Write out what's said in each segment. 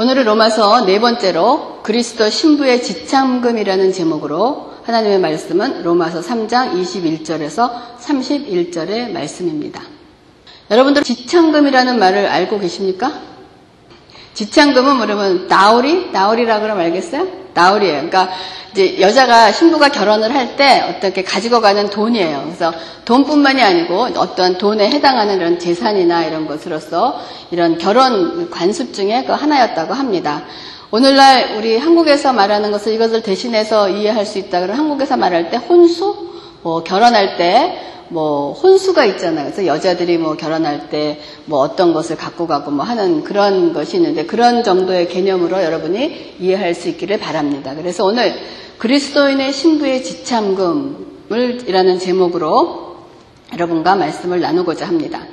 오늘은 로마서 네 번째로 그리스도 신부의 지참금이라는 제목으로 하나님의 말씀은 로마서 3장 21절에서 31절의 말씀입니다. 여러분들 지참금이라는 말을 알고 계십니까? 지참금은 뭐냐면 나우리? 나우리라 그러면 알겠어요? 나우리예요. 그러니까 이제 여자가 신부가 결혼을 할 때 어떻게 가지고 가는 돈이에요. 그래서 돈뿐만이 아니고 어떤 돈에 해당하는 이런 재산이나 이런 것으로서 이런 결혼 관습 중에 그 하나였다고 합니다. 오늘날 우리 한국에서 말하는 것을 이것을 대신해서 이해할 수 있다 그러면 한국에서 말할 때 혼수, 뭐 결혼할 때 뭐 혼수가 있잖아요. 그래서 여자들이 뭐 결혼할 때 뭐 어떤 것을 갖고 가고 뭐 하는 그런 것이 있는데 그런 정도의 개념으로 여러분이 이해할 수 있기를 바랍니다. 그래서 오늘 그리스도인의 신부의 지참금을 이라는 제목으로 여러분과 말씀을 나누고자 합니다.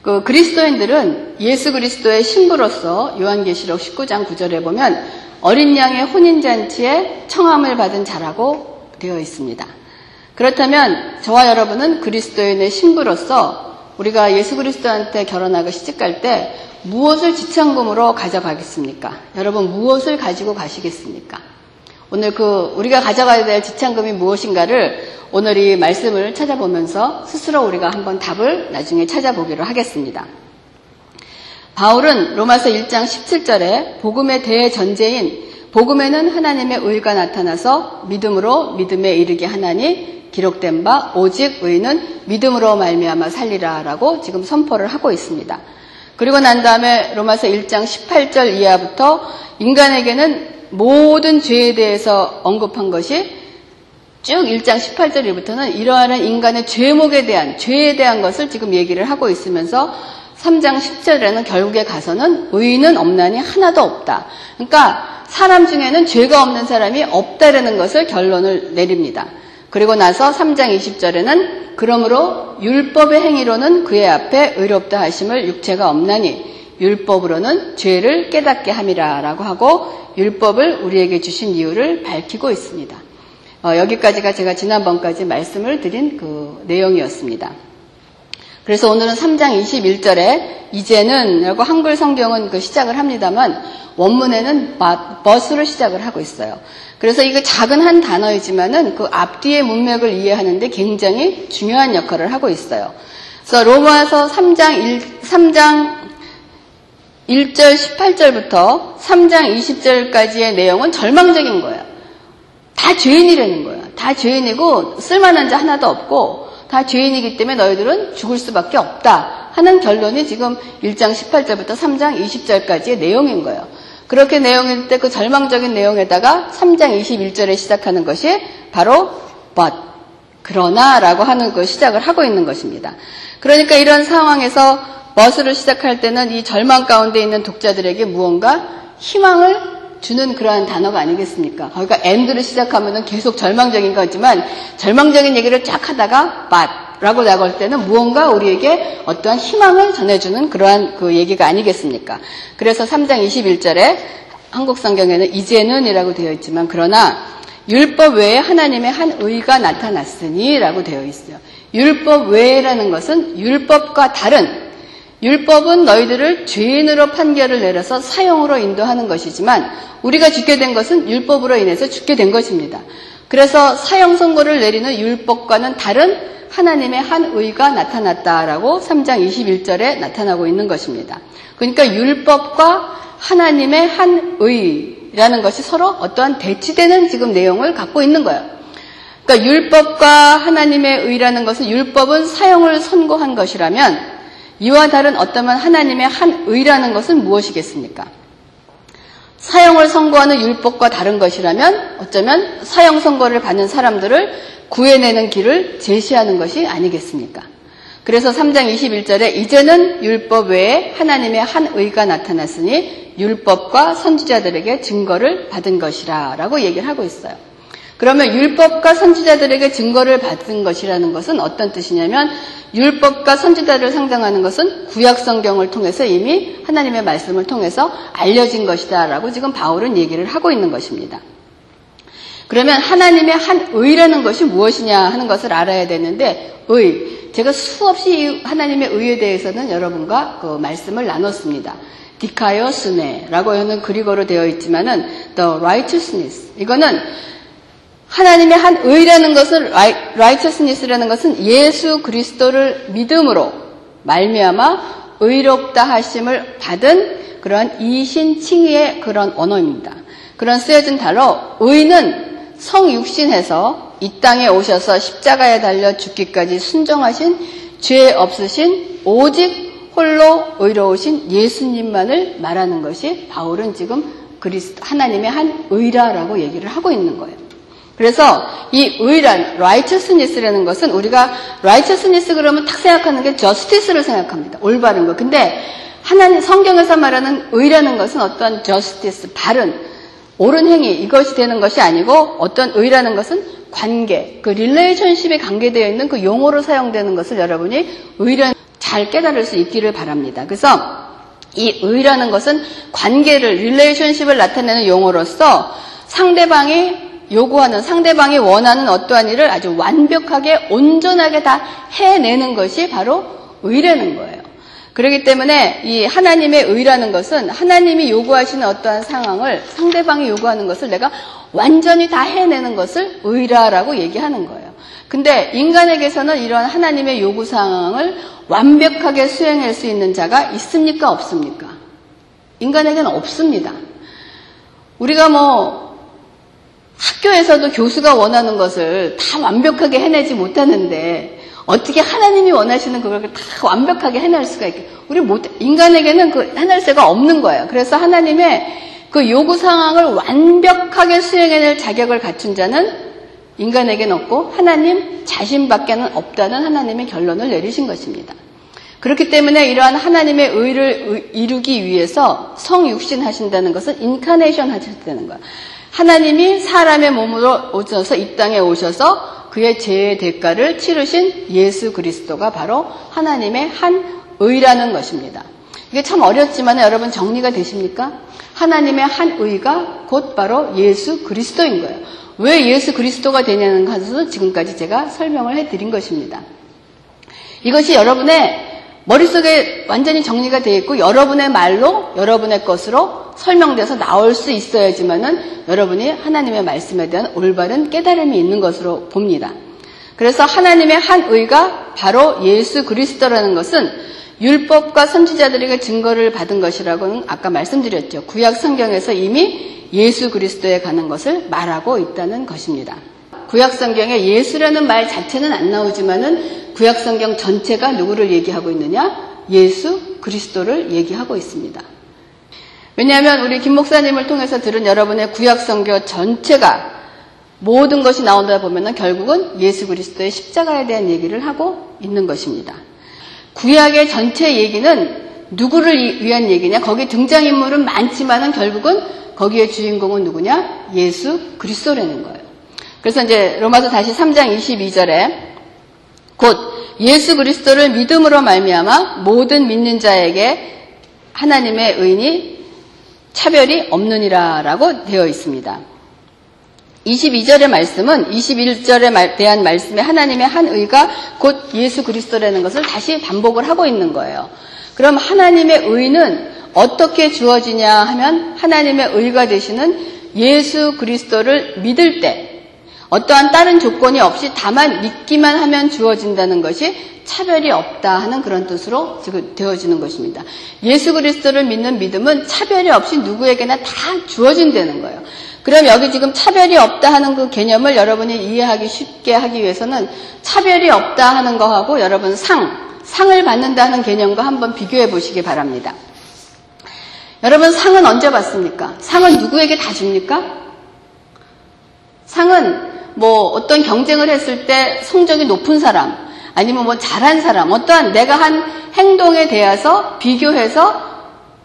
그 그리스도인들은 예수 그리스도의 신부로서 요한계시록 19장 9절에 보면 어린 양의 혼인잔치에 청함을 받은 자라고 되어 있습니다. 그렇다면 저와 여러분은 그리스도인의 신부로서 우리가 예수 그리스도한테 결혼하고 시집갈 때 무엇을 지참금으로 가져가겠습니까? 여러분 무엇을 가지고 가시겠습니까? 오늘 그 우리가 가져가야 될 지참금이 무엇인가를 오늘 이 말씀을 찾아보면서 스스로 우리가 한번 답을 나중에 찾아보기로 하겠습니다. 바울은 로마서 1장 17절에 복음의 대전제인 복음에는 하나님의 의가 나타나서 믿음으로 믿음에 이르게 하나니 기록된 바 오직 의는 믿음으로 말미암아 살리라라고 지금 선포를 하고 있습니다. 그리고 난 다음에 로마서 1장 18절 이하부터 인간에게는 모든 죄에 대해서 언급한 것이 쭉 1장 18절부터는 이러한 인간의 죄목에 대한 죄에 대한 것을 지금 얘기를 하고 있으면서 3장 10절에는 결국에 가서는 의인은 없나니 하나도 없다. 그러니까 사람 중에는 죄가 없는 사람이 없다라는 것을 결론을 내립니다. 그리고 나서 3장 20절에는 그러므로 율법의 행위로는 그의 앞에 의롭다 하심을 육체가 없나니 율법으로는 죄를 깨닫게 함이라라고 하고 율법을 우리에게 주신 이유를 밝히고 있습니다. 어, 여기까지가 제가 지난번까지 말씀을 드린 그 내용이었습니다. 그래서 오늘은 3장 21절에 이제는 라고 한글 성경은 그 시작을 합니다만 원문에는 버스로 시작을 하고 있어요. 그래서 이거 작은 한 단어이지만은 그 앞뒤의 문맥을 이해하는데 굉장히 중요한 역할을 하고 있어요. 그래서 로마서 3장 1, 3장 1절 18절부터 3장 20절까지의 내용은 절망적인 거예요. 다 죄인이라는 거예요. 다 죄인이고 쓸만한 자 하나도 없고 다 죄인이기 때문에 너희들은 죽을 수밖에 없다 하는 결론이 지금 1장 18절부터 3장 20절까지의 내용인 거예요. 그렇게 내용일 때 그 절망적인 내용에다가 3장 21절에 시작하는 것이 바로 but 그러나라고 하는 그 시작을 하고 있는 것입니다. 그러니까 이런 상황에서 but으로 시작할 때는 이 절망 가운데 있는 독자들에게 무언가 희망을 주는 그러한 단어가 아니겠습니까? 그러니까 end로 시작하면은 계속 절망적인 거지만 절망적인 얘기를 쫙 하다가 but 라고 나갈 때는 무언가 우리에게 어떠한 희망을 전해주는 그러한 그 얘기가 아니겠습니까? 그래서 3장 21절에 한국 성경에는 이제는 이라고 되어 있지만 그러나 율법 외에 하나님의 한 의가 나타났으니 라고 되어 있어요. 율법 외라는 것은 율법과 다른 율법은 너희들을 죄인으로 판결을 내려서 사형으로 인도하는 것이지만 우리가 죽게 된 것은 율법으로 인해서 죽게 된 것입니다. 그래서 사형 선고를 내리는 율법과는 다른 하나님의 한 의가 나타났다라고 3장 21절에 나타나고 있는 것입니다. 그러니까 율법과 하나님의 한 의라는 것이 서로 어떠한 대치되는 지금 내용을 갖고 있는 거예요. 그러니까 율법과 하나님의 의라는 것은 율법은 사형을 선고한 것이라면 이와 다른 어떠한 하나님의 한 의라는 것은 무엇이겠습니까? 사형을 선고하는 율법과 다른 것이라면 어쩌면 사형 선고를 받는 사람들을 구해내는 길을 제시하는 것이 아니겠습니까? 그래서 3장 21절에 이제는 율법 외에 하나님의 한 의가 나타났으니 율법과 선지자들에게 증거를 받은 것이라 라고 얘기를 하고 있어요. 그러면 율법과 선지자들에게 증거를 받은 것이라는 것은 어떤 뜻이냐면 율법과 선지자를 상정하는 것은 구약 성경을 통해서 이미 하나님의 말씀을 통해서 알려진 것이다라고 지금 바울은 얘기를 하고 있는 것입니다. 그러면 하나님의 한 의라는 것이 무엇이냐 하는 것을 알아야 되는데 의 제가 수없이 하나님의 의에 대해서는 여러분과 그 말씀을 나눴습니다. 디카이오스네라고 하는 그리거로 되어 있지만은 the righteousness 이거는 하나님의 한 의라는 것은 righteousness라는 것은 예수 그리스도를 믿음으로 말미암아 의롭다 하심을 받은 그런 이신칭의의 그런 언어입니다. 그런 쓰여진 단어 의는 성육신해서 이 땅에 오셔서 십자가에 달려 죽기까지 순종하신 죄 없으신 오직 홀로 의로우신 예수님만을 말하는 것이 바울은 지금 그리스도 하나님의 한 의라라고 얘기를 하고 있는 거예요. 그래서 이 의란 righteousness라는 것은 우리가 righteousness 그러면 딱 생각하는 게 justice를 생각합니다. 올바른 거. 근데 하나님 성경에서 말하는 의라는 것은 어떤 justice, 바른 옳은 행위 이것이 되는 것이 아니고 어떤 의라는 것은 관계, 그 relationship에 관계되어 있는 그 용어로 사용되는 것을 여러분이 의란 잘 깨달을 수 있기를 바랍니다. 그래서 이 의라는 것은 관계를 relationship을 나타내는 용어로서 상대방이 요구하는 상대방이 원하는 어떠한 일을 아주 완벽하게 온전하게 다 해내는 것이 바로 의라는 거예요. 그렇기 때문에 이 하나님의 의라는 것은 하나님이 요구하시는 어떠한 상황을 상대방이 요구하는 것을 내가 완전히 다 해내는 것을 의라라고 얘기하는 거예요. 근데 인간에게서는 이런 하나님의 요구 상황을 완벽하게 수행할 수 있는 자가 있습니까? 없습니까? 인간에게는 없습니다. 우리가 뭐 학교에서도 교수가 원하는 것을 다 완벽하게 해내지 못하는데 어떻게 하나님이 원하시는 그걸 다 완벽하게 해낼 수가 있게 우리 못 인간에게는 그 해낼 수가 없는 거예요. 그래서 하나님의 그 요구 상황을 완벽하게 수행해낼 자격을 갖춘 자는 인간에게는 없고 하나님 자신밖에는 없다는 하나님의 결론을 내리신 것입니다. 그렇기 때문에 이러한 하나님의 의를 이루기 위해서 성육신 하신다는 것은 인카네이션 하셨다는 거예요. 하나님이 사람의 몸으로 오셔서 이 땅에 오셔서 그의 죄의 대가를 치르신 예수 그리스도가 바로 하나님의 한 의라는 것입니다. 이게 참 어렵지만 여러분 정리가 되십니까? 하나님의 한 의가 곧 바로 예수 그리스도인 거예요. 왜 예수 그리스도가 되냐는 것은 지금까지 제가 설명을 해드린 것입니다. 이것이 여러분의 머릿속에 완전히 정리가 되어 있고 여러분의 말로 여러분의 것으로 설명돼서 나올 수 있어야지만은 여러분이 하나님의 말씀에 대한 올바른 깨달음이 있는 것으로 봅니다. 그래서 하나님의 한 의가 바로 예수 그리스도라는 것은 율법과 선지자들에게 증거를 받은 것이라고는 아까 말씀드렸죠. 구약 성경에서 이미 예수 그리스도에 가는 것을 말하고 있다는 것입니다. 구약 성경에 예수라는 말 자체는 안 나오지만은 구약 성경 전체가 누구를 얘기하고 있느냐? 예수 그리스도를 얘기하고 있습니다. 왜냐하면 우리 김 목사님을 통해서 들은 여러분의 구약 성경 전체가 모든 것이 나온다 보면은 결국은 예수 그리스도의 십자가에 대한 얘기를 하고 있는 것입니다. 구약의 전체 얘기는 누구를 위한 얘기냐? 거기 등장인물은 많지만은 결국은 거기에 주인공은 누구냐? 예수 그리스도라는 거예요. 그래서 이제 로마서 다시 3장 22절에 곧 예수 그리스도를 믿음으로 말미암아 모든 믿는 자에게 하나님의 의인이 차별이 없느니라라고 되어 있습니다. 22절의 말씀은 21절에 대한 말씀에 하나님의 한 의가 곧 예수 그리스도라는 것을 다시 반복을 하고 있는 거예요. 그럼 하나님의 의는 어떻게 주어지냐 하면 하나님의 의가 되시는 예수 그리스도를 믿을 때 어떠한 다른 조건이 없이 다만 믿기만 하면 주어진다는 것이 차별이 없다 하는 그런 뜻으로 되어지는 것입니다. 예수 그리스도를 믿는 믿음은 차별이 없이 누구에게나 다 주어진다는 거예요. 그럼 여기 지금 차별이 없다 하는 그 개념을 여러분이 이해하기 쉽게 하기 위해서는 차별이 없다 하는 거하고 여러분 상, 상을 받는다 는 개념과 한번 비교해 보시기 바랍니다. 여러분 상은 언제 받습니까? 상은 누구에게 다 줍니까? 상은 뭐 어떤 경쟁을 했을 때 성적이 높은 사람, 아니면 뭐 잘한 사람, 어떠한 내가 한 행동에 대해서 비교해서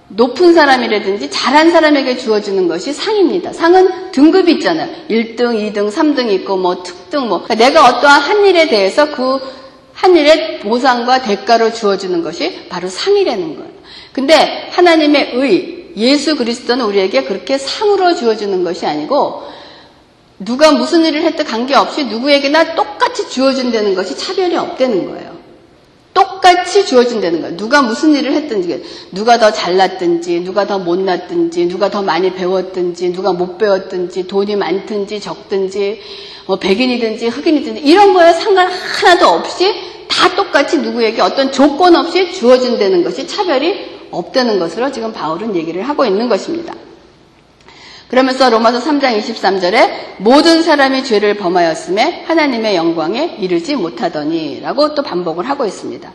높은 사람이라든지 잘한 사람에게 주어지는 것이 상입니다. 상은 등급이 있잖아요. 1등, 2등, 3등 있고 뭐 특등 뭐 내가 어떠한 한 일에 대해서 그 한 일의 보상과 대가로 주어지는 것이 바로 상이라는 거예요. 근데 하나님의 의, 예수 그리스도는 우리에게 그렇게 상으로 주어지는 것이 아니고 누가 무슨 일을 했든 관계없이 누구에게나 똑같이 주어진다는 것이 차별이 없다는 거예요. 똑같이 주어진다는 거예요. 누가 무슨 일을 했든지, 누가 더 잘났든지, 누가 더 못났든지, 누가 더 많이 배웠든지, 누가 못 배웠든지, 돈이 많든지 적든지, 뭐 백인이든지 흑인이든지 이런 거에 상관 하나도 없이 다 똑같이 누구에게 어떤 조건 없이 주어진다는 것이 차별이 없다는 것으로 지금 바울은 얘기를 하고 있는 것입니다. 그러면서 로마서 3장 23절에 모든 사람이 죄를 범하였음에 하나님의 영광에 이르지 못하더니라고 또 반복을 하고 있습니다.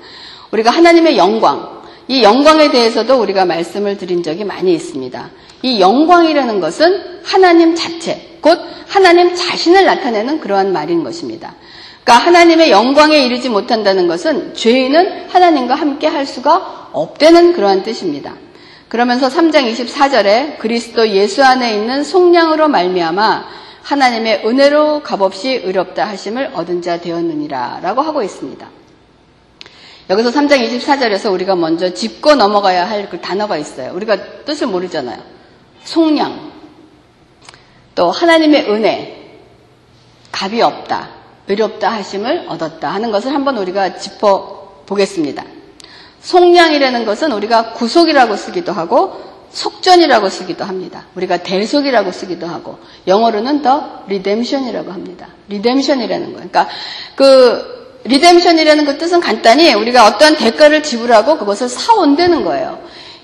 우리가 하나님의 영광, 이 영광에 대해서도 우리가 말씀을 드린 적이 많이 있습니다. 이 영광이라는 것은 하나님 자체, 곧 하나님 자신을 나타내는 그러한 말인 것입니다. 그러니까 하나님의 영광에 이르지 못한다는 것은 죄인은 하나님과 함께 할 수가 없다는 그러한 뜻입니다. 그러면서 3장 24절에 그리스도 예수 안에 있는 속량으로 말미암아 하나님의 은혜로 값없이 의롭다 하심을 얻은 자 되었느니라 라고 하고 있습니다. 여기서 3장 24절에서 우리가 먼저 짚고 넘어가야 할 그 단어가 있어요. 우리가 뜻을 모르잖아요. 속량. 또 하나님의 은혜. 값이 없다. 의롭다 하심을 얻었다 하는 것을 한번 우리가 짚어 보겠습니다. 속량이라는 것은 우리가 구속이라고 쓰기도 하고 속전이라고 쓰기도 합니다. 우리가 대속이라고 쓰기도 하고 영어로는 the redemption이라고 합니다. redemption이라는 거예요. 그러니까 그 redemption이라는 그 뜻은 간단히 우리가 어떠한 대가를 지불하고 그것을 사온다는 거예요.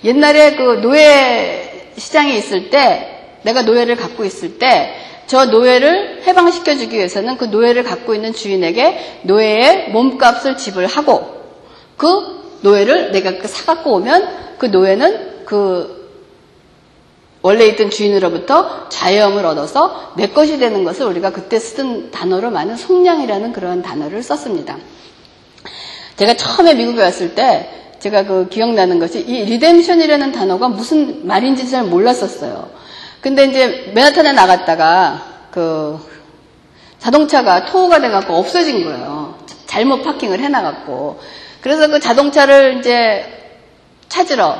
옛날에 그 노예 시장에 있을 때 내가 노예를 갖고 있을 때 저 노예를 해방시켜 주기 위해서는 그 노예를 갖고 있는 주인에게 노예의 몸값을 지불하고 그 노예를 내가 그 사갖고 오면 그 노예는 그 원래 있던 주인으로부터 자유함을 얻어서 내 것이 되는 것을 우리가 그때 쓰던 단어로 많은 속량이라는 그런 단어를 썼습니다. 제가 처음에 미국에 왔을 때 제가 그 기억나는 것이 이 redemption이라는 단어가 무슨 말인지 잘 몰랐었어요. 근데 이제 맨하탄에 나갔다가 그 자동차가 tow가 돼갖고 없어진 거예요. 잘못 parking을 해놔갖고. 그래서 그 자동차를 이제 찾으러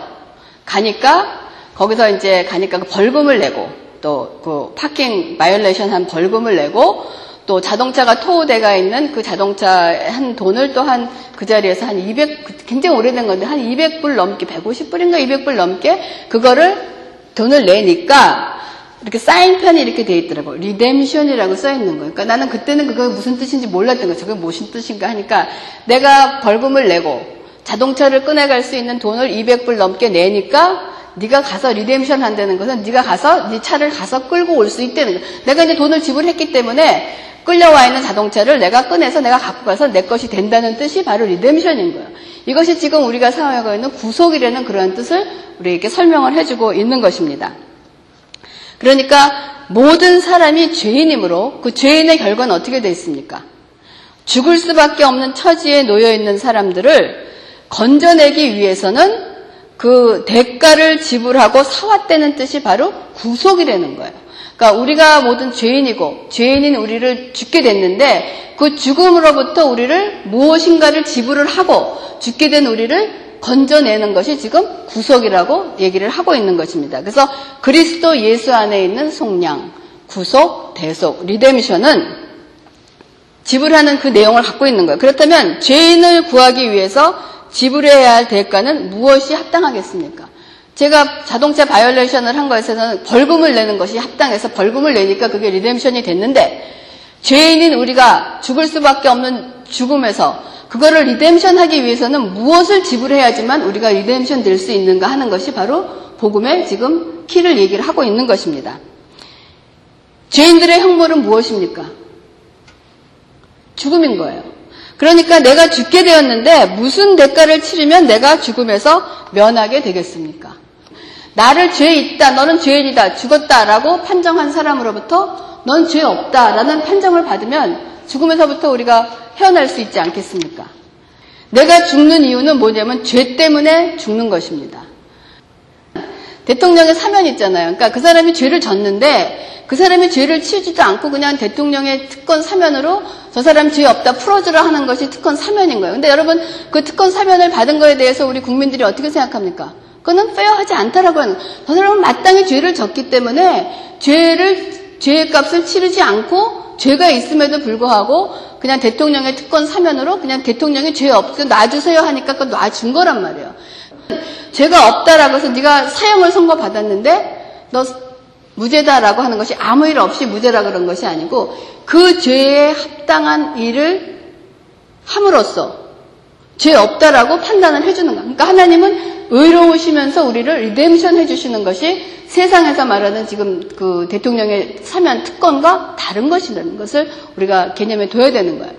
가니까 거기서 이제 가니까 그 벌금을 내고 또 그 parking violation 한 벌금을 내고 또 자동차가 tow돼가 있는 그 자동차 한 돈을 또 한 그 자리에서 한 200, 굉장히 오래된 건데 한 200불 넘게, 150불인가 200불 넘게 그거를 돈을 내니까 이렇게 사인판이 이렇게 돼 있더라고요. redemption이라고 써 있는 거예요. 그러니까 나는 그때는 그거 무슨 뜻인지 몰랐던 거죠. 그게 무슨 뜻인가 하니까 내가 벌금을 내고 자동차를 꺼내갈 수 있는 돈을 200불 넘게 내니까 네가 가서 redemption 한다는 것은 네가 가서 네 차를 가서 끌고 올 수 있다는 거예요. 내가 이제 돈을 지불했기 때문에 끌려와 있는 자동차를 내가 꺼내서 내가 갖고 가서 내 것이 된다는 뜻이 바로 리뎀션인 거예요. 이것이 지금 우리가 사용하고 있는 구속이라는 그러한 뜻을 우리에게 설명을 해주고 있는 것입니다. 그러니까 모든 사람이 죄인이므로 그 죄인의 결과는 어떻게 되어 있습니까? 죽을 수밖에 없는 처지에 놓여 있는 사람들을 건져내기 위해서는 그 대가를 지불하고 사왔다는 뜻이 바로 구속이라는 거예요. 그러니까 우리가 모든 죄인이고 죄인인 우리를 죽게 됐는데 그 죽음으로부터 우리를 무엇인가를 지불을 하고 죽게 된 우리를 건져내는 것이 지금 구속이라고 얘기를 하고 있는 것입니다. 그래서 그리스도 예수 안에 있는 속량, 구속, 대속, 리뎀션은 지불하는 그 내용을 갖고 있는 거예요. 그렇다면 죄인을 구하기 위해서 지불해야 할 대가는 무엇이 합당하겠습니까? 제가 자동차 violation을 한 것에서는 벌금을 내는 것이 합당해서 벌금을 내니까 그게 redemption이 됐는데 죄인인 우리가 죽을 수밖에 없는 죽음에서 그거를 redemption 하기 위해서는 무엇을 지불해야지만 우리가 redemption 될 수 있는가 하는 것이 바로 복음의 지금 키를 얘기를 하고 있는 것입니다. 죄인들의 형벌은 무엇입니까? 죽음인 거예요. 그러니까 내가 죽게 되었는데 무슨 대가를 치르면 내가 죽음에서 면하게 되겠습니까? 나를 죄 있다, 너는 죄인이다, 죽었다라고 판정한 사람으로부터 넌 죄 없다라는 판정을 받으면 죽음에서부터 우리가 헤어날 수 있지 않겠습니까? 내가 죽는 이유는 뭐냐면 죄 때문에 죽는 것입니다. 대통령의 사면 있잖아요. 그러니까 그 사람이 죄를 졌는데 그 사람이 죄를 치지도 않고 그냥 대통령의 특권 사면으로 저 사람 죄 없다 풀어주라 하는 것이 특권 사면인 거예요. 근데 여러분 그 특권 사면을 받은 거에 대해서 우리 국민들이 어떻게 생각합니까? 그거는 페어하지 않다라고 하는. 저 사람은 마땅히 죄를 졌기 때문에 죄를 죄의 값을 치르지 않고 죄가 있음에도 불구하고 그냥 대통령의 특권 사면으로 그냥 대통령이 죄 없어 놔주세요 하니까 그 놔준 거란 말이에요. 죄가 없다라고 해서 네가 사형을 선고받았는데 너 무죄다라고 하는 것이 아무 일 없이 무죄라 그런 것이 아니고 그 죄에 합당한 일을 함으로써 죄 없다라고 판단을 해주는 거야. 그러니까 하나님은 의로우시면서 우리를 리뎀션 해주시는 것이 세상에서 말하는 지금 그 대통령의 사면 특권과 다른 것이라는 것을 우리가 개념에 둬야 되는 거예요.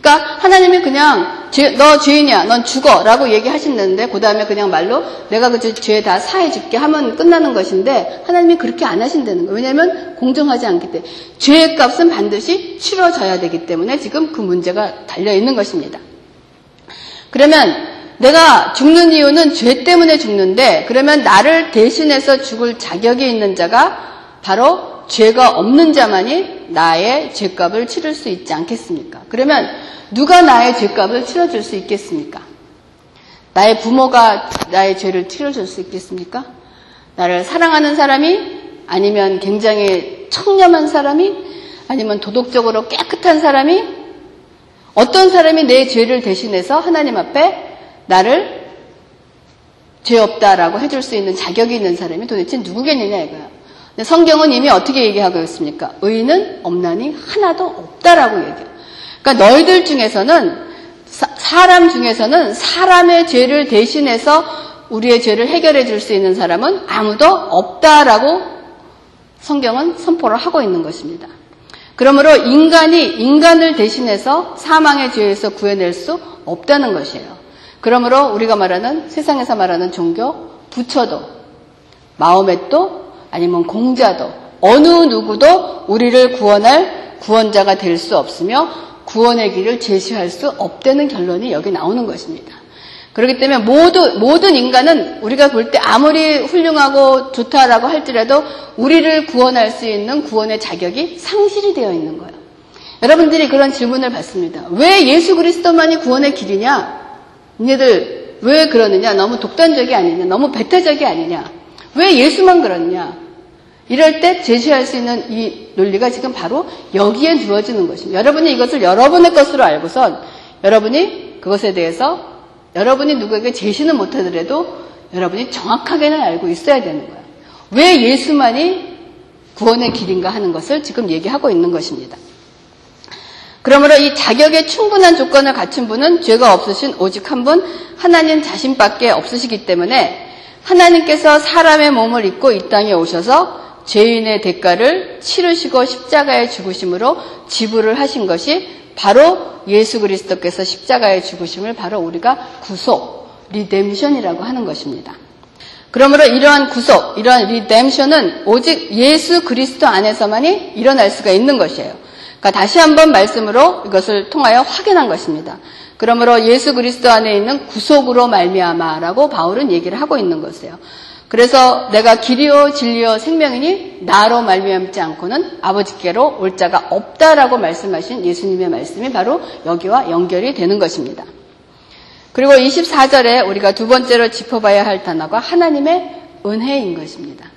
그러니까 하나님이 그냥 죄, 너 죄인이야, 넌 죽어라고 얘기하신다는데 그 다음에 그냥 말로 내가 그 죄 다 사해줄게 하면 끝나는 것인데 하나님이 그렇게 안 하신다는 거예요. 왜냐하면 공정하지 않기 때문에 죄의 값은 반드시 치러져야 되기 때문에 지금 그 문제가 달려 있는 것입니다. 그러면 내가 죽는 이유는 죄 때문에 죽는데 그러면 나를 대신해서 죽을 자격이 있는 자가 바로 죄가 없는 자만이 나의 죄값을 치를 수 있지 않겠습니까? 그러면 누가 나의 죄값을 치러줄 수 있겠습니까? 나의 부모가 나의 죄를 치러줄 수 있겠습니까? 나를 사랑하는 사람이 아니면 굉장히 청렴한 사람이 아니면 도덕적으로 깨끗한 사람이 어떤 사람이 내 죄를 대신해서 하나님 앞에 나를 죄 없다라고 해줄 수 있는 자격이 있는 사람이 도대체 누구겠느냐 이거야. 근데 성경은 이미 어떻게 얘기하고 있습니까? 의는 없나니 하나도 없다라고 얘기해요. 그러니까 너희들 중에서는 사, 람 중에서는 사람의 죄를 대신해서 우리의 죄를 해결해 줄 수 있는 사람은 아무도 없다라고 성경은 선포를 하고 있는 것입니다. 그러므로 인간이 인간을 대신해서 사망의 죄에서 구해낼 수 없다는 것이에요. 그러므로 우리가 말하는 세상에서 말하는 종교, 부처도, 마음에도 아니면 공자도 어느 누구도 우리를 구원할 구원자가 될 수 없으며 구원의 길을 제시할 수 없다는 결론이 여기 나오는 것입니다. 그렇기 때문에 모두, 모든 인간은 우리가 볼 때 아무리 훌륭하고 좋다라고 할지라도 우리를 구원할 수 있는 구원의 자격이 상실이 되어 있는 거예요. 여러분들이 그런 질문을 받습니다. 왜 예수 그리스도만이 구원의 길이냐? 얘들 왜 그러느냐? 너무 독단적이 아니냐? 너무 배타적이 아니냐? 왜 예수만 그러느냐? 이럴 때 제시할 수 있는 이 논리가 지금 바로 여기에 두어지는 것입니다. 여러분이 이것을 여러분의 것으로 알고선 여러분이 그것에 대해서 여러분이 누구에게 제시는 못하더라도 여러분이 정확하게는 알고 있어야 되는 거예요. 왜 예수만이 구원의 길인가 하는 것을 지금 얘기하고 있는 것입니다. 그러므로 이 자격에 충분한 조건을 갖춘 분은 죄가 없으신 오직 한 분, 하나님 자신밖에 없으시기 때문에 하나님께서 사람의 몸을 입고 이 땅에 오셔서 죄인의 대가를 치르시고 십자가에 죽으심으로 지불을 하신 것이 바로 예수 그리스도께서 십자가에 죽으심을 바로 우리가 구속, redemption이라고 하는 것입니다. 그러므로 이러한 구속, 이러한 redemption은 오직 예수 그리스도 안에서만이 일어날 수가 있는 것이에요. 그러니까 다시 한번 말씀으로 이것을 통하여 확인한 것입니다. 그러므로 예수 그리스도 안에 있는 구속으로 말미암아라고 바울은 얘기를 하고 있는 것이에요. 그래서 내가 길이요 진리요 생명이니 나로 말미암지 않고는 아버지께로 올 자가 없다라고 말씀하신 예수님의 말씀이 바로 여기와 연결이 되는 것입니다. 그리고 24절에 우리가 두 번째로 짚어봐야 할 단어가 하나님의 은혜인 것입니다.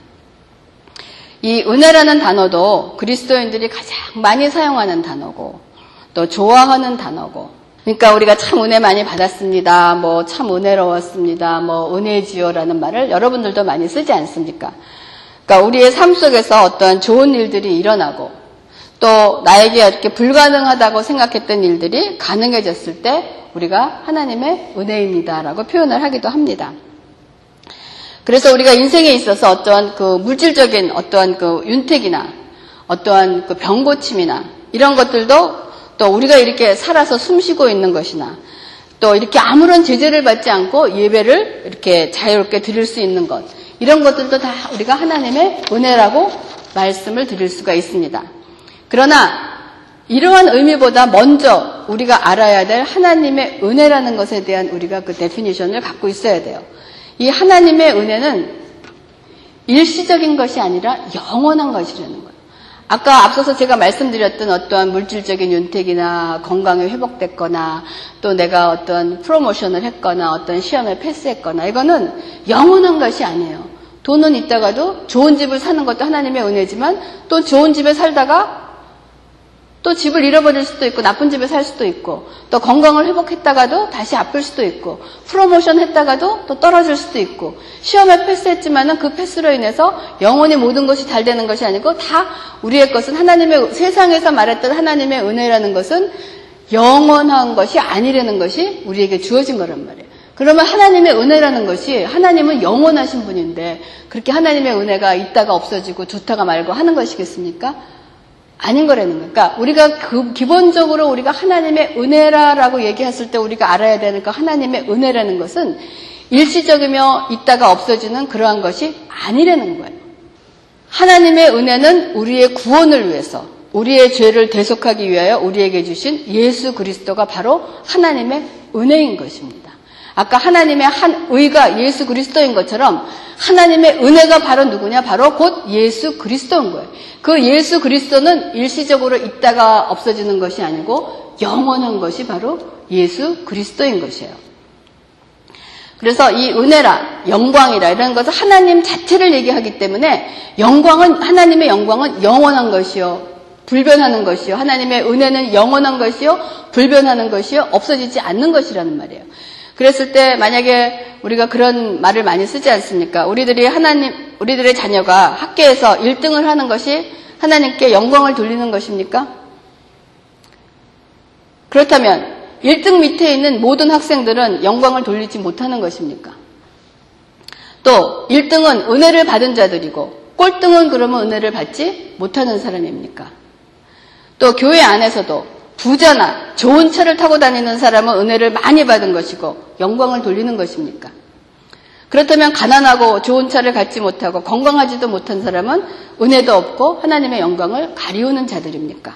이 은혜라는 단어도 그리스도인들이 가장 많이 사용하는 단어고 또 좋아하는 단어고 그러니까 우리가 참 은혜 많이 받았습니다. 뭐 참 은혜로웠습니다. 뭐 은혜지요라는 말을 여러분들도 많이 쓰지 않습니까? 그러니까 우리의 삶 속에서 어떠한 좋은 일들이 일어나고 또 나에게 이렇게 불가능하다고 생각했던 일들이 가능해졌을 때 우리가 하나님의 은혜입니다라고 표현을 하기도 합니다. 그래서 우리가 인생에 있어서 어떠한 그 물질적인 어떠한 그 윤택이나 어떠한 그 병고침이나 이런 것들도 또 우리가 이렇게 살아서 숨 쉬고 있는 것이나 또 이렇게 아무런 제재를 받지 않고 예배를 이렇게 자유롭게 드릴 수 있는 것 이런 것들도 다 우리가 하나님의 은혜라고 말씀을 드릴 수가 있습니다. 그러나 이러한 의미보다 먼저 우리가 알아야 될 하나님의 은혜라는 것에 대한 우리가 그 definition을 갖고 있어야 돼요. 이 하나님의 은혜는 일시적인 것이 아니라 영원한 것이라는 거예요. 아까 앞서서 제가 말씀드렸던 어떠한 물질적인 윤택이나 건강이 회복됐거나 또 내가 어떤 promotion을 했거나 어떤 시험을 패스했거나 이거는 영원한 것이 아니에요. 돈은 있다가도 좋은 집을 사는 것도 하나님의 은혜지만 또 좋은 집에 살다가 또 집을 잃어버릴 수도 있고 나쁜 집에 살 수도 있고 또 건강을 회복했다가도 다시 아플 수도 있고 프로모션 했다가도 또 떨어질 수도 있고 시험에 패스했지만은 그 패스로 인해서 영원히 모든 것이 잘 되는 것이 아니고 다 우리의 것은 하나님의 세상에서 말했던 하나님의 은혜라는 것은 영원한 것이 아니라는 것이 우리에게 주어진 거란 말이에요. 그러면 하나님의 은혜라는 것이 하나님은 영원하신 분인데 그렇게 하나님의 은혜가 있다가 없어지고 좋다가 말고 하는 것이겠습니까? 아닌 거라는 거예요. 그러니까 우리가 그 기본적으로 우리가 하나님의 은혜라라고 얘기했을 때 우리가 알아야 되는 그 하나님의 은혜라는 것은 일시적이며 있다가 없어지는 그러한 것이 아니라는 거예요. 하나님의 은혜는 우리의 구원을 위해서 우리의 죄를 대속하기 위하여 우리에게 주신 예수 그리스도가 바로 하나님의 은혜인 것입니다. 아까 하나님의 한 의가 예수 그리스도인 것처럼 하나님의 은혜가 바로 누구냐? 바로 곧 예수 그리스도인 거예요. 그 예수 그리스도는 일시적으로 있다가 없어지는 것이 아니고 영원한 것이 바로 예수 그리스도인 것이에요. 그래서 이 은혜라, 영광이라 이런 것은 하나님 자체를 얘기하기 때문에 영광은 하나님의 영광은 영원한 것이요. 불변하는 것이요. 하나님의 은혜는 영원한 것이요. 불변하는 것이요. 없어지지 않는 것이라는 말이에요. 그랬을 때 만약에 우리가 그런 말을 많이 쓰지 않습니까? 우리들이 하나님, 우리들의 자녀가 학교에서 1등을 하는 것이 하나님께 영광을 돌리는 것입니까? 그렇다면 1등 밑에 있는 모든 학생들은 영광을 돌리지 못하는 것입니까? 또 1등은 은혜를 받은 자들이고 꼴등은 그러면 은혜를 받지 못하는 사람입니까? 또 교회 안에서도 부자나 좋은 차를 타고 다니는 사람은 은혜를 많이 받은 것이고 영광을 돌리는 것입니까? 그렇다면 가난하고 좋은 차를 갖지 못하고 건강하지도 못한 사람은 은혜도 없고 하나님의 영광을 가리우는 자들입니까?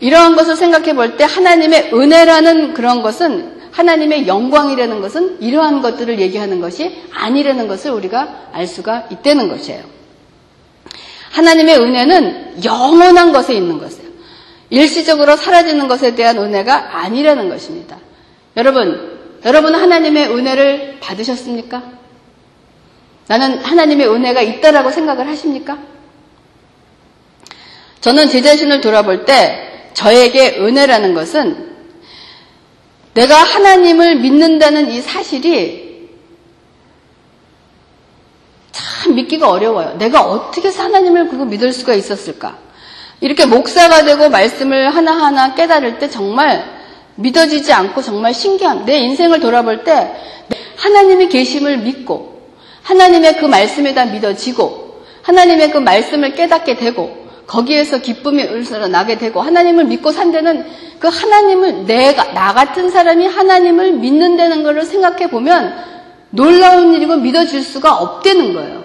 이러한 것을 생각해 볼 때 하나님의 은혜라는 그런 것은 하나님의 영광이라는 것은 이러한 것들을 얘기하는 것이 아니라는 것을 우리가 알 수가 있다는 것이에요. 하나님의 은혜는 영원한 것에 있는 것이에요. 일시적으로 사라지는 것에 대한 은혜가 아니라는 것입니다. 여러분, 여러분 하나님의 은혜를 받으셨습니까? 나는 하나님의 은혜가 있다라고 생각을 하십니까? 저는 제 자신을 돌아볼 때 저에게 은혜라는 것은 내가 하나님을 믿는다는 이 사실이 참 믿기가 어려워요. 내가 어떻게 하나님을 그거 믿을 수가 있었을까? 이렇게 목사가 되고 말씀을 하나하나 깨달을 때 정말 믿어지지 않고 정말 신기한 내 인생을 돌아볼 때 하나님의 계심을 믿고 하나님의 그 말씀에 다 믿어지고 하나님의 그 말씀을 깨닫게 되고 거기에서 기쁨이 을스러 나게 되고 하나님을 믿고 산다는 그 하나님을 내가 나 같은 사람이 하나님을 믿는다는 것을 생각해 보면 놀라운 일이고 믿어질 수가 없다는 거예요.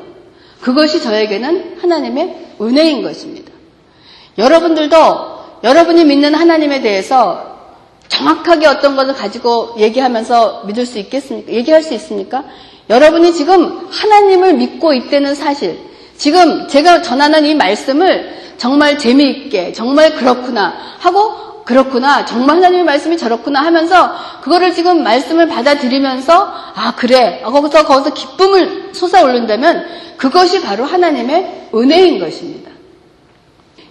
그것이 저에게는 하나님의 은혜인 것입니다. 여러분들도 여러분이 믿는 하나님에 대해서 정확하게 어떤 것을 가지고 얘기하면서 믿을 수 있겠습니까? 얘기할 수 있습니까? 여러분이 지금 하나님을 믿고 있다는 사실, 지금 제가 전하는 이 말씀을 정말 재미있게, 정말 그렇구나 하고, 그렇구나, 정말 하나님의 말씀이 저렇구나 하면서, 그거를 지금 말씀을 받아들이면서, 아, 그래. 거기서, 거기서 기쁨을 솟아오른다면, 그것이 바로 하나님의 은혜인 것입니다.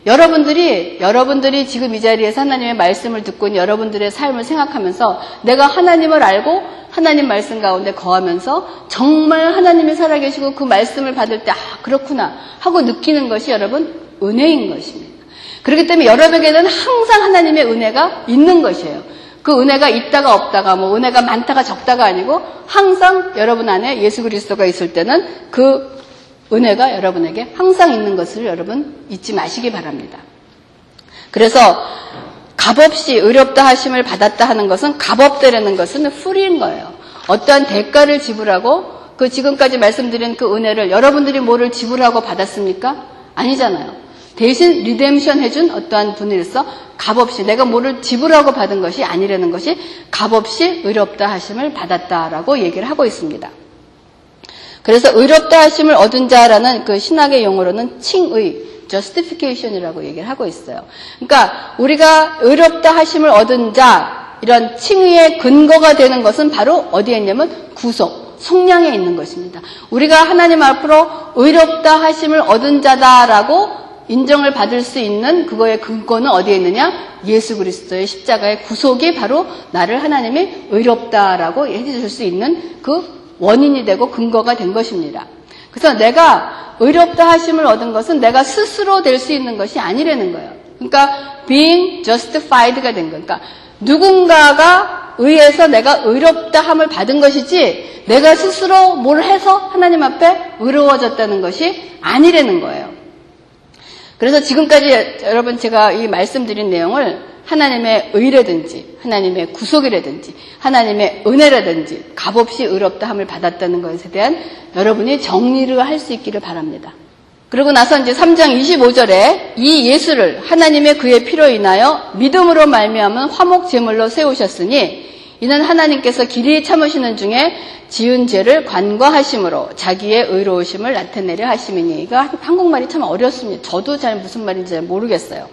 여러분들이 여러분들이 지금 이 자리에서 하나님의 말씀을 듣고 여러분들의 삶을 생각하면서 내가 하나님을 알고 하나님 말씀 가운데 거하면서 정말 하나님이 살아계시고 그 말씀을 받을 때 아 그렇구나 하고 느끼는 것이 여러분 은혜인 것입니다. 그렇기 때문에 여러분에게는 항상 하나님의 은혜가 있는 것이에요. 그 은혜가 있다가 없다가 뭐 은혜가 많다가 적다가 아니고 항상 여러분 안에 예수 그리스도가 있을 때는 그 은혜가 여러분에게 항상 있는 것을 여러분 잊지 마시기 바랍니다. 그래서 값없이 의롭다 하심을 받았다 하는 것은 값없다라는 것은 풀인 거예요. 어떠한 대가를 지불하고 그 지금까지 말씀드린 그 은혜를 여러분들이 뭐를 지불하고 받았습니까? 아니잖아요. 대신 리뎀션 해준 어떠한 분일서 값없이 내가 뭐를 지불하고 받은 것이 아니라는 것이 값없이 의롭다 하심을 받았다라고 얘기를 하고 있습니다. 그래서 의롭다 하심을 얻은 자라는 그 신학의 용어로는 칭의, justification이라고 얘기를 하고 있어요. 그러니까 우리가 의롭다 하심을 얻은 자, 이런 칭의의 근거가 되는 것은 바로 어디에 있냐면 구속, 성량에 있는 것입니다. 우리가 하나님 앞으로 의롭다 하심을 얻은 자다라고 인정을 받을 수 있는 그거의 근거는 어디에 있느냐? 예수 그리스도의 십자가의 구속이 바로 나를 하나님이 의롭다라고 해주실 수 있는 그 원인이 되고 근거가 된 것입니다. 그래서 내가 의롭다 하심을 얻은 것은 내가 스스로 될 수 있는 것이 아니라는 거예요. 그러니까 being justified가 된 거예요. 그러니까 누군가가 의해서 내가 의롭다 함을 받은 것이지 내가 스스로 뭘 해서 하나님 앞에 의로워졌다는 것이 아니라는 거예요. 그래서 지금까지 여러분 제가 이 말씀드린 내용을 하나님의 의라든지 하나님의 구속이라든지 하나님의 은혜라든지 값없이 의롭다 함을 받았다는 것에 대한 여러분이 정리를 할 수 있기를 바랍니다. 그리고 나서 이제 3장 25절에 이 예수를 하나님의 그의 피로 인하여 믿음으로 말미암은 화목 제물로 세우셨으니 이는 하나님께서 길이 참으시는 중에 지은 죄를 관과하심으로 자기의 의로우심을 나타내려 하심이니 이거 한국말이 참 어렵습니다. 저도 잘 무슨 말인지 잘 모르겠어요.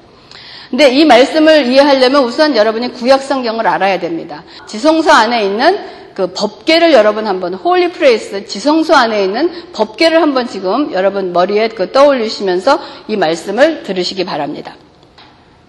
근데 이 말씀을 이해하려면 우선 여러분이 구약 성경을 알아야 됩니다. 지성소 안에 있는 그 법궤를 여러분 한번 holy place 지성소 안에 있는 법궤를 한번 지금 여러분 머리에 그 떠올리시면서 이 말씀을 들으시기 바랍니다.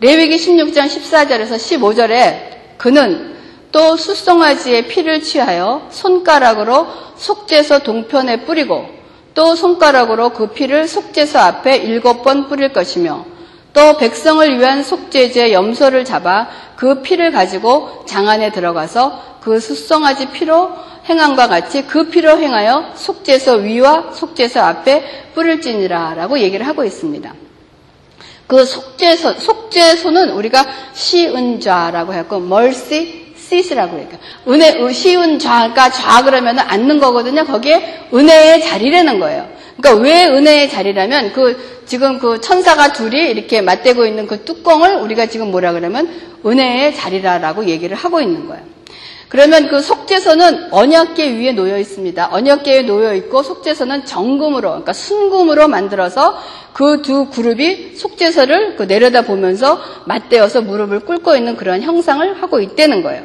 레위기 16장 14절에서 15절에 그는 또 수송아지의 피를 취하여 손가락으로 속죄소 동편에 뿌리고 또 손가락으로 그 피를 속죄소 앞에 일곱 번 뿌릴 것이며 또 백성을 위한 속죄제 염소를 잡아 그 피를 가지고 장 안에 들어가서 그 수송아지 피로 행함과 같이 그 피로 행하여 속죄서 위와 속죄서 앞에 뿌릴지니라 라고 얘기를 하고 있습니다. 그 속죄소, 속죄소는 우리가 시은좌라고 하고 mercy seat이라고 해요. 은혜, 시은좌가 좌 그러면 앉는 거거든요. 거기에 은혜의 자리라는 거예요. 그러니까 왜 은혜의 자리라면 그 지금 그 천사가 둘이 이렇게 맞대고 있는 그 뚜껑을 우리가 지금 뭐라 그러면 은혜의 자리라라고 얘기를 하고 있는 거예요. 그러면 그 속죄서는 언약계 위에 놓여 있습니다. 언약계에 놓여 있고 속죄서는 정금으로, 그러니까 순금으로 만들어서 그 두 그룹이 속죄서를 그 내려다 보면서 맞대어서 무릎을 꿇고 있는 그런 형상을 하고 있다는 거예요.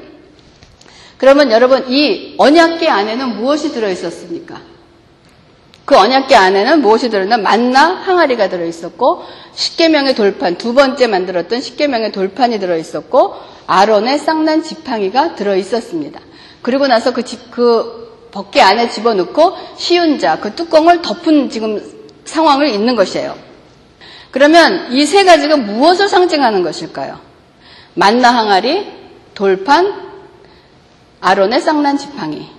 그러면 여러분 이 언약계 안에는 무엇이 들어 있었습니까? 그 언약계 안에는 무엇이 들어있나? 만나 항아리가 들어있었고 십계명의 돌판 두 번째 만들었던 십계명의 돌판이 들어있었고 아론의 쌍난 지팡이가 들어있었습니다. 그리고 나서 그, 집, 그 벗개 안에 집어넣고 시운 자 그 뚜껑을 덮은 지금 상황을 있는 것이에요. 그러면 이 세 가지가 무엇을 상징하는 것일까요? 만나 항아리, 돌판, 아론의 쌍난 지팡이.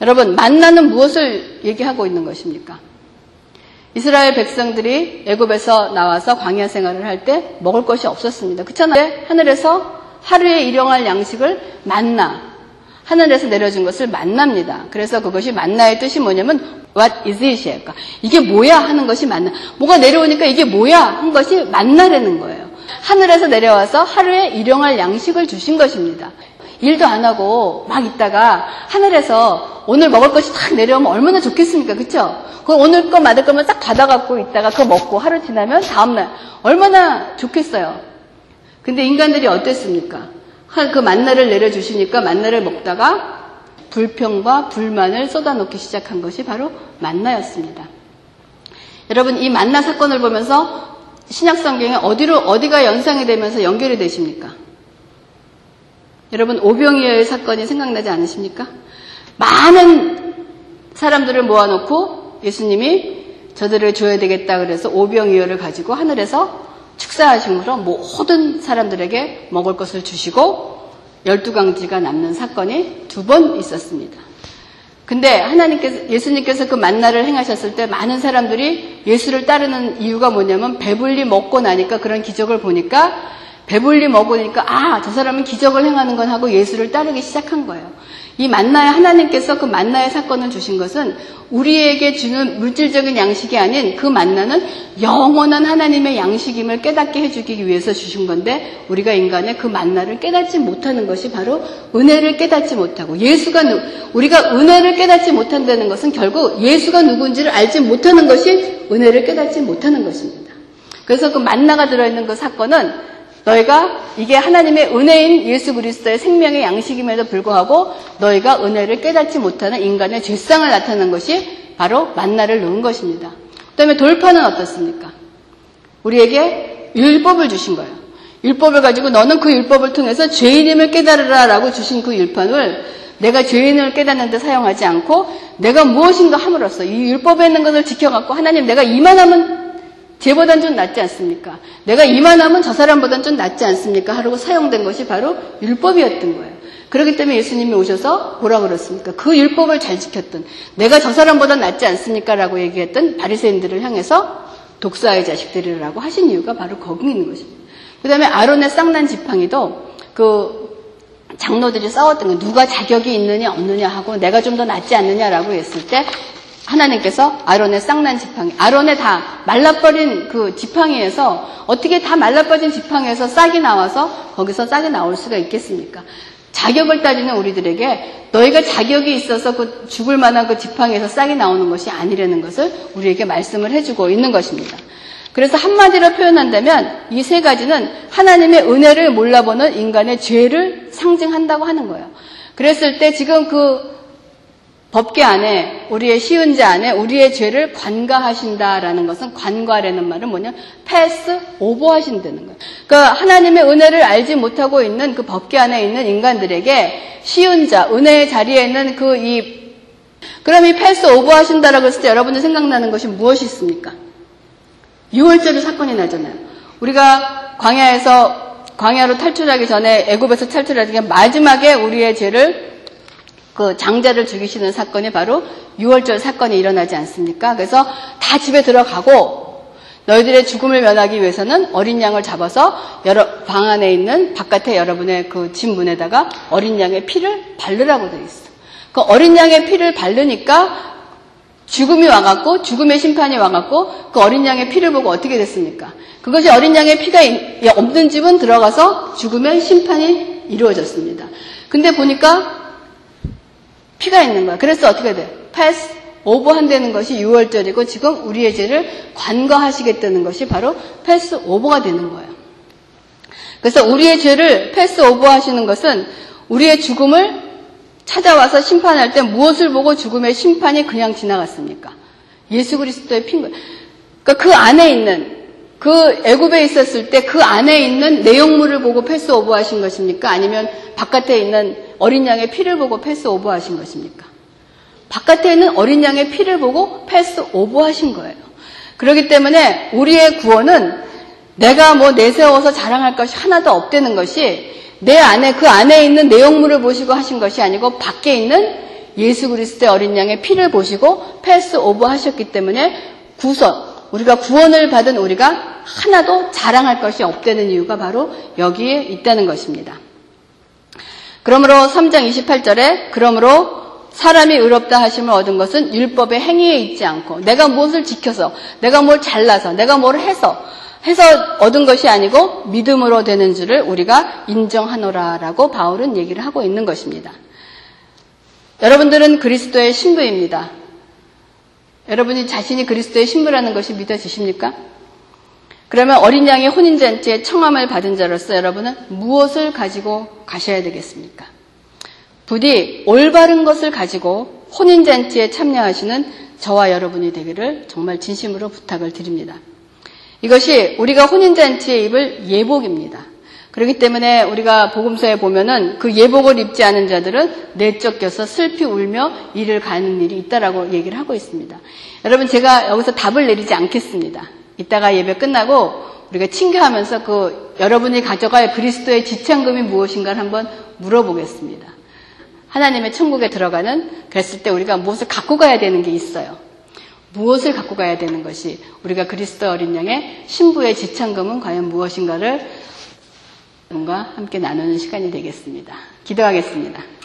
여러분, 만나는 무엇을 얘기하고 있는 것입니까? 이스라엘 백성들이 애굽에서 나와서 광야 생활을 할 때 먹을 것이 없었습니다. 그렇잖아요. 하늘에서 하루에 일용할 양식을 만나 하늘에서 내려준 것을 만납니다. 그래서 그것이 만나의 뜻이 뭐냐면 what is it이에요. 그러니까 이게 뭐야 하는 것이 만나. 뭐가 내려오니까 이게 뭐야 한 것이 만나라는 거예요. 하늘에서 내려와서 하루에 일용할 양식을 주신 것입니다. 일도 안 하고 막 있다가 하늘에서 오늘 먹을 것이 딱 내려오면 얼마나 좋겠습니까? 그쵸? 그 오늘 거 받을 거면 딱 받아갖고 있다가 그거 먹고 하루 지나면 다음날 얼마나 좋겠어요. 근데 인간들이 어땠습니까? 그 만나를 내려주시니까 만나를 먹다가 불평과 불만을 쏟아놓기 시작한 것이 바로 만나였습니다. 여러분 이 만나 사건을 보면서 신약 성경에 어디로 어디가 연상이 되면서 연결이 되십니까? 여러분 오병이어의 사건이 생각나지 않으십니까? 많은 사람들을 모아놓고 예수님이 저들을 줘야 되겠다 그래서 오병이어를 가지고 하늘에서 축사하심으로 모든 사람들에게 먹을 것을 주시고 열두 강지가 남는 사건이 두 번 있었습니다. 근데 하나님께서 예수님께서 그 만나를 행하셨을 때 많은 사람들이 예수를 따르는 이유가 뭐냐면 배불리 먹고 나니까 그런 기적을 보니까 배불리 먹으니까 아, 저 사람은 기적을 행하는 건 하고 예수를 따르기 시작한 거예요. 이 만나의 하나님께서 그 만나의 사건을 주신 것은 우리에게 주는 물질적인 양식이 아닌 그 만나는 영원한 하나님의 양식임을 깨닫게 해주기 위해서 주신 건데 우리가 인간의 그 만나를 깨닫지 못하는 것이 바로 은혜를 깨닫지 못하고 예수가 우리가 은혜를 깨닫지 못한다는 것은 결국 예수가 누군지를 알지 못하는 것이 은혜를 깨닫지 못하는 것입니다. 그래서 그 만나가 들어있는 그 사건은 너희가 이게 하나님의 은혜인 예수 그리스도의 생명의 양식임에도 불구하고 너희가 은혜를 깨닫지 못하는 인간의 죄상을 나타내는 것이 바로 만나를 넣은 것입니다. 그 다음에 돌판은 어떻습니까? 우리에게 율법을 주신 거예요. 율법을 가지고 너는 그 율법을 통해서 죄인임을 깨달으라라고 주신 그 율판을 내가 죄인을 깨닫는데 사용하지 않고 내가 무엇인가 함으로써 이 율법에 있는 것을 지켜갖고 하나님 내가 이만하면 쟤보단 좀 낫지 않습니까? 내가 이만하면 저 사람보단 좀 낫지 않습니까? 하고 사용된 것이 바로 율법이었던 거예요. 그렇기 때문에 예수님이 오셔서 뭐라 그랬습니까? 그 율법을 잘 지켰던 내가 저 사람보다 낫지 않습니까? 라고 얘기했던 바리새인들을 향해서 독사의 자식들이라고 하신 이유가 바로 거기 있는 것입니다. 그 다음에 아론의 쌍난 지팡이도 그 장로들이 싸웠던 거 누가 자격이 있느냐 없느냐 하고 내가 좀 더 낫지 않느냐라고 했을 때 하나님께서 아론의 쌍난 지팡이, 아론의 다 말라버린 그 지팡이에서 어떻게 다 말라버린 지팡이에서 싹이 나와서 거기서 싹이 나올 수가 있겠습니까? 자격을 따지는 우리들에게 너희가 자격이 있어서 그 죽을 만한 그 지팡이에서 싹이 나오는 것이 아니라는 것을 우리에게 말씀을 해주고 있는 것입니다. 그래서 한마디로 표현한다면 이 세 가지는 하나님의 은혜를 몰라보는 인간의 죄를 상징한다고 하는 거예요. 그랬을 때 지금 그 법계 안에 우리의 시은자 안에 우리의 죄를 관가하신다라는 것은 관과라는 말은 뭐냐 패스 오버하신다는 거예요. 그러니까 하나님의 은혜를 알지 못하고 있는 그 법계 안에 있는 인간들에게 시은자 은혜의 자리에 있는 그 이 그럼 이 패스 오버하신다라고 했을 때 여러분들 생각나는 것이 무엇이 있습니까? 6월절이 사건이 나잖아요. 우리가 광야에서 광야로 탈출하기 전에 애굽에서 탈출하기 전에 마지막에 우리의 죄를 그 장자를 죽이시는 사건이 바로 6월절 사건이 일어나지 않습니까? 그래서 다 집에 들어가고 너희들의 죽음을 면하기 위해서는 어린 양을 잡아서 여러 방 안에 있는 바깥에 여러분의 그 집 문에다가 어린 양의 피를 바르라고 되어 있어. 그 어린 양의 피를 바르니까 죽음이 와갖고 죽음의 심판이 와갖고 그 어린 양의 피를 보고 어떻게 됐습니까? 그것이 어린 양의 피가 없는 집은 들어가서 죽음의 심판이 이루어졌습니다. 근데 보니까 피가 있는 거야. 그래서 어떻게 돼? pass over 한다는 것이 유월절이고 지금 우리의 죄를 간과하시겠다는 것이 바로 pass over가 되는 거예요. 그래서 우리의 죄를 pass over 하시는 것은 우리의 죽음을 찾아와서 심판할 때 무엇을 보고 죽음의 심판이 그냥 지나갔습니까? 예수 그리스도의 핀 거예요. 그러니까 그 안에 있는 그 애굽에 있었을 때 그 안에 있는 내용물을 보고 pass over하신 것입니까? 아니면 바깥에 있는 어린 양의 피를 보고 pass over하신 것입니까? 바깥에 있는 어린 양의 피를 보고 pass over하신 거예요. 그렇기 때문에 우리의 구원은 내가 뭐 내세워서 자랑할 것이 하나도 없다는 것이 내 안에 그 안에 있는 내용물을 보시고 하신 것이 아니고 밖에 있는 예수 그리스도의 어린 양의 피를 보시고 pass over 하셨기 때문에 구선 우리가 구원을 받은 우리가 하나도 자랑할 것이 없다는 이유가 바로 여기에 있다는 것입니다. 그러므로 3장 28절에 그러므로 사람이 의롭다 하심을 얻은 것은 율법의 행위에 있지 않고 내가 무엇을 지켜서 내가 뭘 잘라서 내가 뭘 해서 해서 얻은 것이 아니고 믿음으로 되는 줄을 우리가 인정하노라라고 바울은 얘기를 하고 있는 것입니다. 여러분들은 그리스도의 신부입니다. 여러분이 자신이 그리스도의 신부라는 것이 믿어지십니까? 그러면 어린 양의 혼인잔치에 청함을 받은 자로서 여러분은 무엇을 가지고 가셔야 되겠습니까? 부디 올바른 것을 가지고 혼인잔치에 참여하시는 저와 여러분이 되기를 정말 진심으로 부탁을 드립니다. 이것이 우리가 혼인잔치에 입을 예복입니다. 그렇기 때문에 우리가 복음서에 보면은 그 예복을 입지 않은 자들은 내쫓겨서 슬피 울며 일을 가는 일이 있다라고 얘기를 하고 있습니다. 여러분 제가 여기서 답을 내리지 않겠습니다. 이따가 예배 끝나고 우리가 친교하면서 그 여러분이 가져갈 그리스도의 지창금이 무엇인가를 한번 물어보겠습니다. 하나님의 천국에 들어가는 그랬을 때 우리가 무엇을 갖고 가야 되는 게 있어요. 무엇을 갖고 가야 되는 것이 우리가 그리스도 어린 양의 신부의 지창금은 과연 무엇인가를 뭔가 함께 나누는 시간이 되겠습니다. 기도하겠습니다.